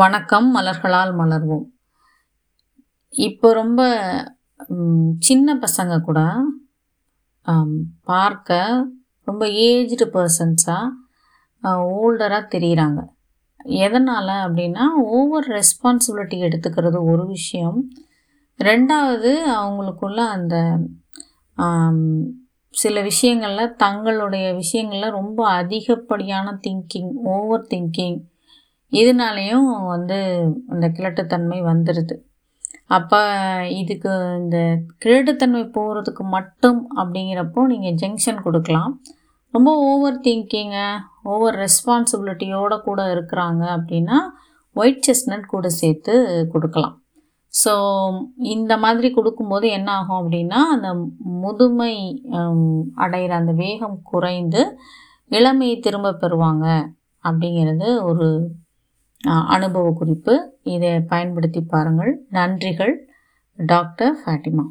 வணக்கம் மலர்களால் மலர்வோம். இப்போ ரொம்ப சின்ன பசங்க கூட பார்க்க ரொம்ப ஏஜ்டு பர்சன்ஸாக ஓல்டராக தெரியுறாங்க. எதனால் அப்படின்னா ஓவர் ரெஸ்பான்சிபிலிட்டி எடுத்துக்கிறது ஒரு விஷயம். ரெண்டாவது அவங்களுக்குள்ள அந்த சில விஷயங்களில் தங்களுடைய விஷயங்களில் ரொம்ப அதிகப்படியான திங்கிங் ஓவர் திங்கிங் இதனாலேயும் வந்து அந்த கிழட்டுத்தன்மை வந்துடுது அப்போ இதுக்கு இந்த கிழட்டுத்தன்மை போகிறதுக்கு மட்டும் அப்படிங்கிறப்போ நீங்கள் ஜங்ஷன் கொடுக்கலாம். ரொம்ப ஓவர் திங்கிங்கு ஓவர் ரெஸ்பான்சிபிலிட்டியோடு கூட இருக்கிறாங்க அப்படின்னா ஒயிட் செஸ்னட் கூட சேர்த்து கொடுக்கலாம். ஸோ இந்த மாதிரி கொடுக்கும்போது என்ன ஆகும் அப்படின்னா அந்த முதுமை அடைகிற அந்த வேகம் குறைந்து இளமையை திரும்ப பெறுவாங்க அப்படிங்கிறது ஒரு அனுபவ குறிப்பு. இதை பயன்படுத்தி பாருங்கள். நன்றிகள் டாக்டர் ஃபேட்டிமா